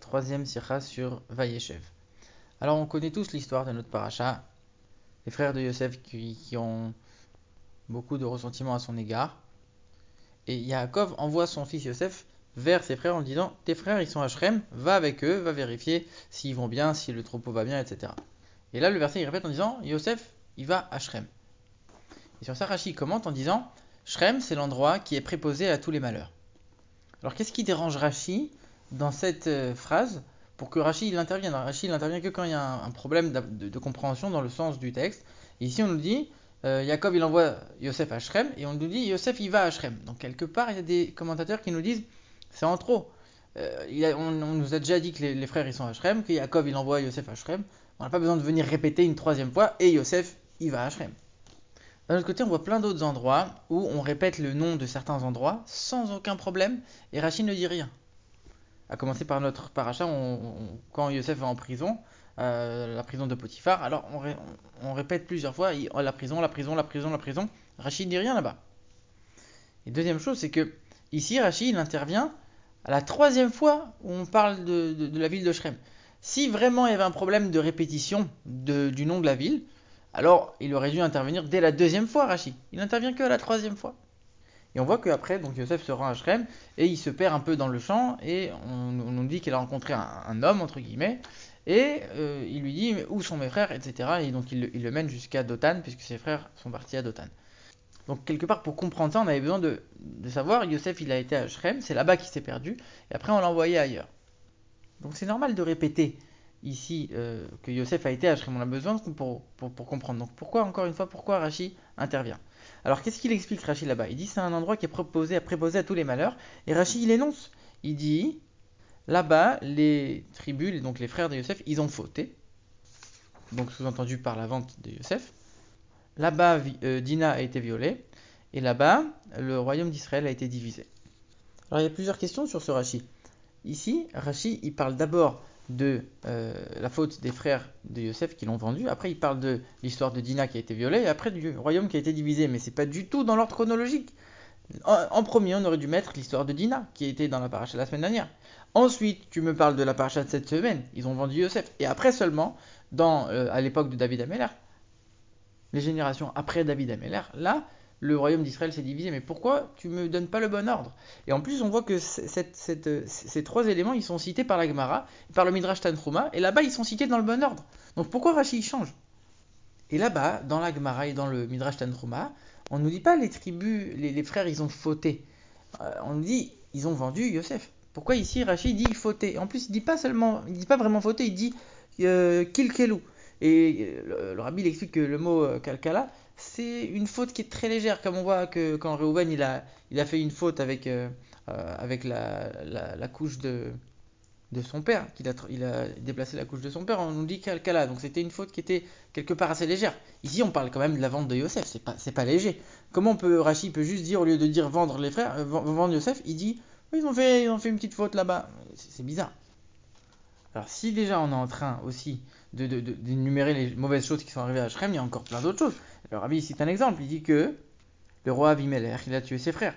Troisième sira sur Vayeshev. Alors on connaît tous l'histoire de notre paracha, les frères de Yosef qui, ont beaucoup de ressentiment à son égard. Et Yaakov envoie son fils Yosef vers ses frères en disant Tes frères ils sont à Shrem, va avec eux, va vérifier s'ils vont bien, si le troupeau va bien, etc. Et là le verset il répète en disant Yosef il va à Shrem. Et sur ça commente en disant Shrem c'est l'endroit qui est préposé à tous les malheurs. Alors qu'est-ce qui dérange Rashi dans cette euh, phrase pour que Rashi il intervienne? Rashi il intervient que quand il y a un, problème de, compréhension dans le sens du texte. Ici on nous dit euh, Jacob il envoie Yosef à Shrem et on nous dit Yosef il va à Shrem. Donc quelque part il y a des commentateurs qui nous disent c'est en trop. Euh, on, nous a déjà dit que les, frères ils sont à Shrem, que Jacob il envoie Yosef à Shrem. On n'a pas besoin de venir répéter une troisième fois et Yosef il va à Shrem. D'un autre côté, on voit plein d'autres endroits où on répète le nom de certains endroits sans aucun problème et Rachid ne dit rien. À commencer par notre paracha, quand Yosef va en prison, euh, la prison de Potiphar, alors on, répète plusieurs fois la prison, la prison, la prison, la prison. Rachid dit rien là-bas. Et deuxième chose, c'est que ici, Rachid intervient à la troisième fois où on parle de, la ville de Shrem. Si vraiment il y avait un problème de répétition du nom de la ville, alors il aurait dû intervenir dès la deuxième fois, Rachid. Il n'intervient que la troisième fois. Et on voit qu'après, donc Yosef se rend à Shrem et il se perd un peu dans le champ et on, nous dit qu'il a rencontré un, homme, entre guillemets, et euh, il lui dit où sont mes frères, etc. Et donc il, le mène jusqu'à Dotan puisque ses frères sont partis à Dotan. Donc quelque part pour comprendre ça, on avait besoin de, savoir, Yosef il a été à Shrem, c'est là-bas qu'il s'est perdu, et après on l'a envoyé ailleurs. Donc c'est normal de répéter ici euh, que Yosef a été à Shrem. On a besoin pour, pour, comprendre. Donc pourquoi, encore une fois, pourquoi Rachi intervient? Alors qu'est-ce qu'il explique Rachi là-bas? Il dit c'est un endroit qui est proposé, à préposer à tous les malheurs. Et Rachi il énonce. Il dit là-bas, les tribus, donc les frères de Yosef, ils ont fauté. Donc sous-entendu par la vente de Yosef. Là-bas, euh, Dina a été violée. Et là-bas, le royaume d'Israël a été divisé. Alors il y a plusieurs questions sur ce Rachi. Ici, Rachi, il parle d'abord de euh, la faute des frères de Yosef qui l'ont vendu. Après, il parle de l'histoire de Dina qui a été violée, et après du royaume qui a été divisé. Mais c'est pas du tout dans l'ordre chronologique. En, premier, on aurait dû mettre l'histoire de Dina qui était dans la paracha la semaine dernière. Ensuite, tu me parles de la paracha de cette semaine. Ils ont vendu Yosef. Et après seulement, dans, euh, à l'époque de David Ameller, les générations après David Ameller, là, le royaume d'Israël s'est divisé. Mais pourquoi tu me donnes pas le bon ordre? Et en plus, on voit que ces trois éléments, ils sont cités par la Gemara, par le Midrash Tanchuma, et là-bas, ils sont cités dans le bon ordre. Donc pourquoi Rashi change? Et là-bas, dans la Gemara et dans le Midrash Tanchuma, on ne nous dit pas les tribus, les, frères, ils ont fauté. Euh, on nous dit, ils ont vendu Yosef. Pourquoi ici Rashi dit fauté? En plus, il dit pas seulement, il dit pas vraiment fauté, il dit euh, kilkelu. Et euh, le, rabbi il explique que le mot kalkala, c'est une faute qui est très légère, comme on voit que quand Reuven il a, il a fait une faute avec, euh, euh, la, couche de, son père, qu'il a, il a déplacé la couche de son père, on nous dit Kalkala, donc c'était une faute qui était quelque part assez légère. Ici on parle quand même de la vente de Yosef, c'est pas, pas léger. Comment peut, Rachid peut juste dire, au lieu de dire vendre les frères, euh, vendre Yosef, il dit, ils ont fait, ils ont fait une petite faute là-bas. C'est bizarre. Alors si déjà on est en train aussi de, d'énumérer les mauvaises choses qui sont arrivées à Shrem, il y a encore plein d'autres choses. Le rabbi cite un exemple, il dit que le roi Avimelech, il a tué ses frères.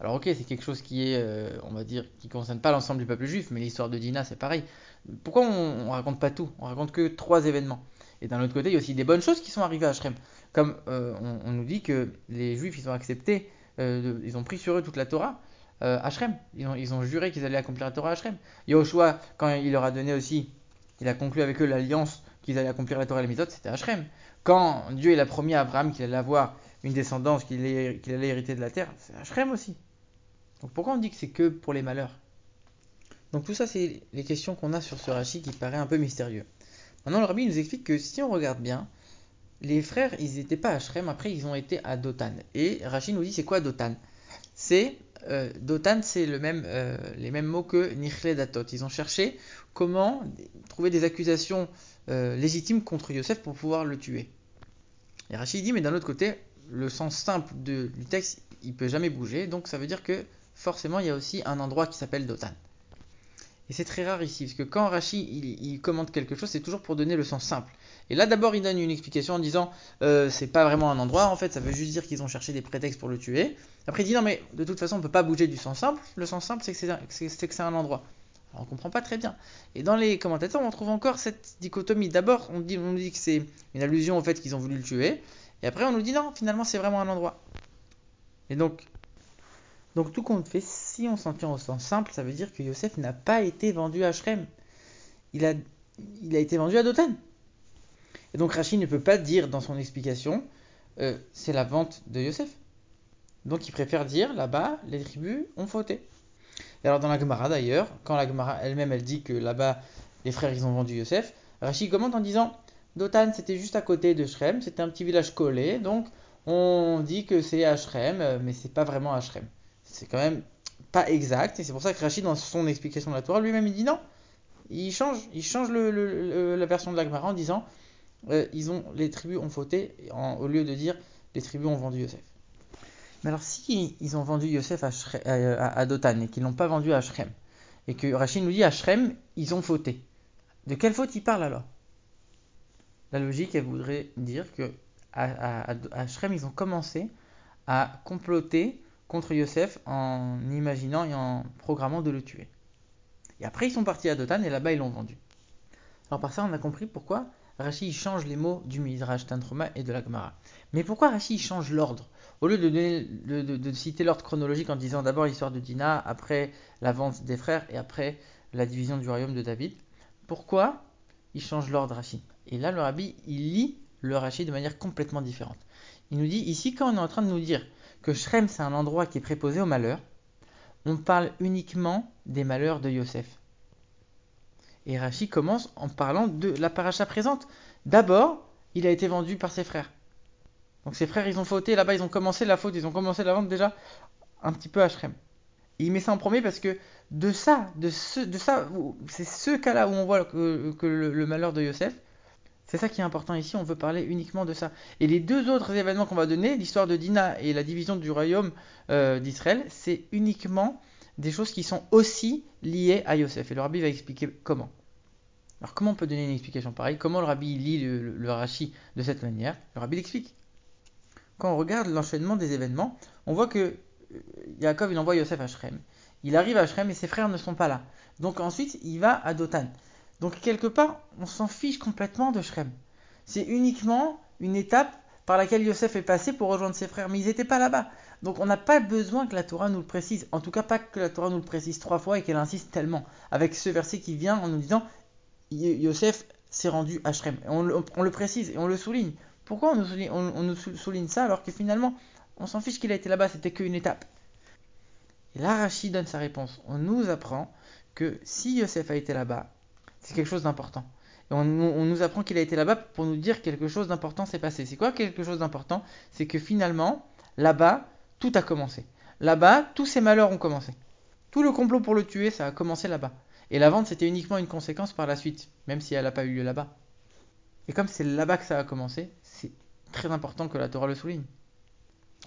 Alors ok, c'est quelque chose qui est, euh, on va dire, qui ne concerne pas l'ensemble du peuple juif, mais l'histoire de Dina, c'est pareil. Pourquoi on, ne raconte pas tout? On raconte que trois événements. Et d'un autre côté, il y a aussi des bonnes choses qui sont arrivées à Shrem. Comme euh, on, nous dit que les juifs, ils ont accepté, euh, ils ont pris sur eux toute la Torah à Shrem. Ils ont, ils ont juré qu'ils allaient accomplir la Torah à Shrem. Yoshua, quand il leur a donné aussi, il a conclu avec eux l'alliance qu'ils allaient accomplir la Torah et les Mitzvot, c'était Shrem. Quand Dieu a promis à Abraham qu'il allait avoir une descendance, qu'il allait, hériter de la terre, c'est Hachrem aussi. Donc pourquoi on dit que c'est que pour les malheurs? Donc tout ça, c'est les questions qu'on a sur ce Rashi qui paraît un peu mystérieux. Maintenant, le rabbi nous explique que si on regarde bien, les frères, ils n'étaient pas à après ils ont été à Dotan. Et Rashi nous dit c'est quoi Dotan C'est euh, Dotan, c'est euh, les mêmes mots que Nichle Datot. Ils ont cherché comment trouver des accusations euh, légitime contre Yosef pour pouvoir le tuer. Et Rachid dit, mais d'un autre côté, le sens simple du texte, il peut jamais bouger, donc ça veut dire que forcément il y a aussi un endroit qui s'appelle Dotan. Et c'est très rare ici, parce que quand Rashi il, il commente quelque chose, c'est toujours pour donner le sens simple. Et là d'abord il donne une explication en disant euh, c'est pas vraiment un endroit, en fait ça veut juste dire qu'ils ont cherché des prétextes pour le tuer. Après il dit non mais de toute façon on peut pas bouger du sens simple, le sens simple c'est que c'est un endroit. Alors on comprend pas très bien. Et dans les commentateurs on trouve encore cette dichotomie. D'abord on dit, on dit que c'est une allusion au fait qu'ils ont voulu le tuer, et après on nous dit non finalement c'est vraiment un endroit. Et donc donc tout compte fait, si on s'en tient au sens simple, ça veut dire que Yosef n'a pas été vendu à Shrem. Il a, été vendu à Dotan. Et donc Rachid ne peut pas dire dans son explication, euh, c'est la vente de Yosef. Donc il préfère dire, là-bas, les tribus ont fauté. Et alors dans la Gemara d'ailleurs, quand la Gemara elle-même elle dit que là-bas, les frères ils ont vendu Yosef, Rachid commente en disant, Dotan c'était juste à côté de Shrem, c'était un petit village collé, donc on dit que c'est Shrem, mais c'est pas vraiment Shrem c'est quand même pas exact. Et c'est pour ça que Rachid, dans son explication de la Torah, lui-même, il dit non. Il change, il change la version de l'Agmara en disant euh, ils ont, les tribus ont fauté, au lieu de dire les tribus ont vendu Yosef. Mais alors, si ils ont vendu Yosef à, à, Dotan et qu'ils l'ont pas vendu à Shrem, et que Rachid nous dit à Shrem, ils ont fauté, de quelle faute il parle alors? La logique, elle voudrait dire que à, à Shrem, ils ont commencé à comploter contre Yosef en imaginant et en programmant de le tuer. Et après, ils sont partis à Dotan et là-bas, ils l'ont vendu. Alors, par ça, on a compris pourquoi Rashi change les mots du Midrash Tantroma et de la Gemara. Mais pourquoi Rashi change l'ordre? Au lieu de, de, citer l'ordre chronologique en disant d'abord l'histoire de Dina, après la vente des frères et après la division du royaume de David, pourquoi il change l'ordre Rashi Et là, le rabbi, il lit le Rashi de manière complètement différente. Il nous dit ici, quand on est en train de nous dire que Shrem c'est un endroit qui est préposé au malheur, on parle uniquement des malheurs de Yosef. Et Rashi commence en parlant de la paracha présente. D'abord, il a été vendu par ses frères. Donc ses frères, ils ont fauté, là-bas, ils ont commencé la faute, ils ont commencé la vente déjà un petit peu à Shrem. Il met ça en premier parce que de ça, de ça, c'est ce cas-là où on voit que, le, malheur de Yosef, c'est ça qui est important ici, on veut parler uniquement de ça. Et les deux autres événements qu'on va donner, l'histoire de Dina et la division du royaume euh, d'Israël, c'est uniquement des choses qui sont aussi liées à Yosef. Et le rabbi va expliquer comment. Alors comment on peut donner une explication pareille? Comment le rabbi lit le, le, Rashi de cette manière? Le rabbi l'explique. Quand on regarde l'enchaînement des événements, on voit que euh, Yaakov il envoie Yosef à Shrem. Il arrive à Shrem et ses frères ne sont pas là. Donc ensuite il va à Dotan. Donc quelque part, on s'en fiche complètement de Shrem. C'est uniquement une étape par laquelle Yosef est passé pour rejoindre ses frères, mais ils n'étaient pas là-bas. Donc on n'a pas besoin que la Torah nous le précise, en tout cas pas que la Torah nous le précise trois fois et qu'elle insiste tellement, avec ce verset qui vient en nous disant Yosef s'est rendu à Shrem. On, le précise et on le souligne. Pourquoi on nous souligne, ça alors que finalement on s'en fiche qu'il a été là-bas, c'était qu'une étape? Et là Rachid donne sa réponse. On nous apprend que si Yosef a été là-bas, c'est quelque chose d'important. Et on, nous apprend qu'il a été là-bas pour nous dire quelque chose d'important s'est passé. C'est quoi quelque chose d'important? C'est que finalement, là-bas, tout a commencé. Là-bas, tous ces malheurs ont commencé. Tout le complot pour le tuer, ça a commencé là-bas. Et la vente, c'était uniquement une conséquence par la suite, même si elle n'a pas eu lieu là-bas. Et comme c'est là-bas que ça a commencé, c'est très important que la Torah le souligne.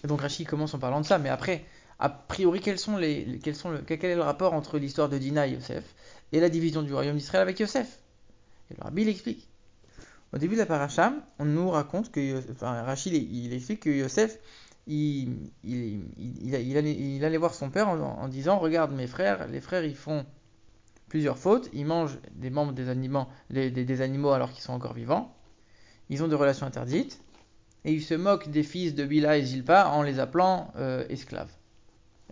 Et donc Rachid commence en parlant de ça, mais après, a priori, quel est le rapport entre l'histoire de Dina et Yosef et la division du royaume d'Israël avec Yosef? Et le Rabbi l'explique. Au début de la paracha, on nous raconte que, Rachid, il, explique que Yosef, il, allait, voir son père en, disant, regarde mes frères, les frères, ils font plusieurs fautes, ils mangent des membres des animaux, des, animaux alors qu'ils sont encore vivants, ils ont des relations interdites, et ils se moquent des fils de Bila et Zilpa en les appelant euh, esclaves.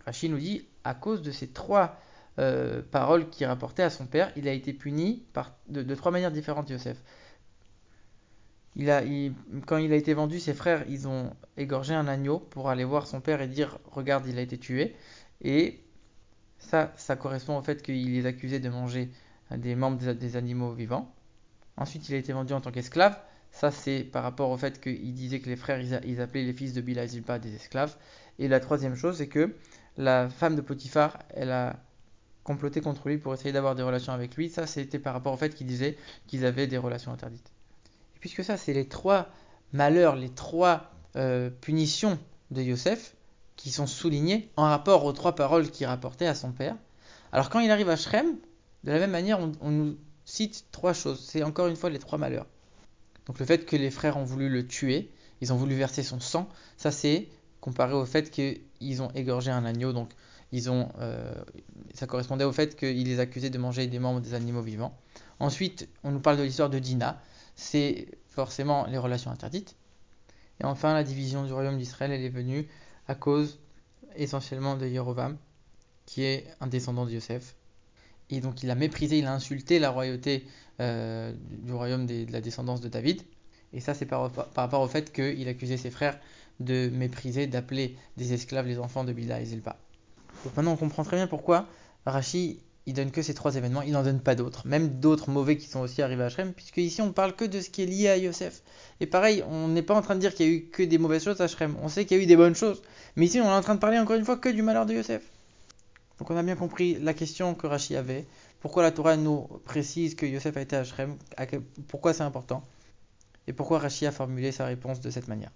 Rachid nous dit, à cause de ces trois euh, parole qu'il rapportait à son père, il a été puni de, trois manières différentes, Yosef. Quand il a été vendu, ses frères, ils ont égorgé un agneau pour aller voir son père et dire Regarde, il a été tué. Et ça, ça correspond au fait qu'il les accusait de manger des membres des, animaux vivants. Ensuite, il a été vendu en tant qu'esclave. Ça, c'est par rapport au fait qu'il disait que les frères, ils, appelaient les fils de Bila Zilpa des esclaves. Et la troisième chose, c'est que la femme de Potiphar, elle a comploter contre lui pour essayer d'avoir des relations avec lui. Ça, c'était par rapport au fait qu'il disait qu'ils avaient des relations interdites. Et puisque ça, c'est les trois malheurs, les trois euh, punitions de Yosef qui sont soulignées en rapport aux trois paroles qu'il rapportait à son père. Alors quand il arrive à Shrem, De la même manière, on, nous cite trois choses. C'est encore une fois les trois malheurs. Donc le fait que les frères ont voulu le tuer, ils ont voulu verser son sang, ça c'est comparé au fait qu'ils ont égorgé un agneau, donc ils ont, euh, ça correspondait au fait qu'ils les accusaient de manger des membres des animaux vivants. Ensuite, on nous parle de l'histoire de Dina, c'est forcément les relations interdites. Et enfin, la division du royaume d'Israël, elle est venue à cause essentiellement de Jérovam, qui est un descendant de Yosef. Et donc il a méprisé, il a insulté la royauté euh, du royaume de la descendance de David. Et ça, c'est par, rapport au fait qu'il accusait ses frères de mépriser, d'appeler des esclaves les enfants de Bila et Zilpa. Donc maintenant, on comprend très bien pourquoi Rashi, il donne que ces trois événements, il n'en donne pas d'autres, même d'autres mauvais qui sont aussi arrivés à Shrem, puisque ici on parle que de ce qui est lié à Yosef. Et pareil, on n'est pas en train de dire qu'il y a eu que des mauvaises choses à Shrem, on sait qu'il y a eu des bonnes choses, mais ici on est en train de parler encore une fois que du malheur de Yosef. Donc on a bien compris la question que Rashi avait, pourquoi la Torah nous précise que Yosef a été à Shrem, pourquoi c'est important, et pourquoi Rashi a formulé sa réponse de cette manière?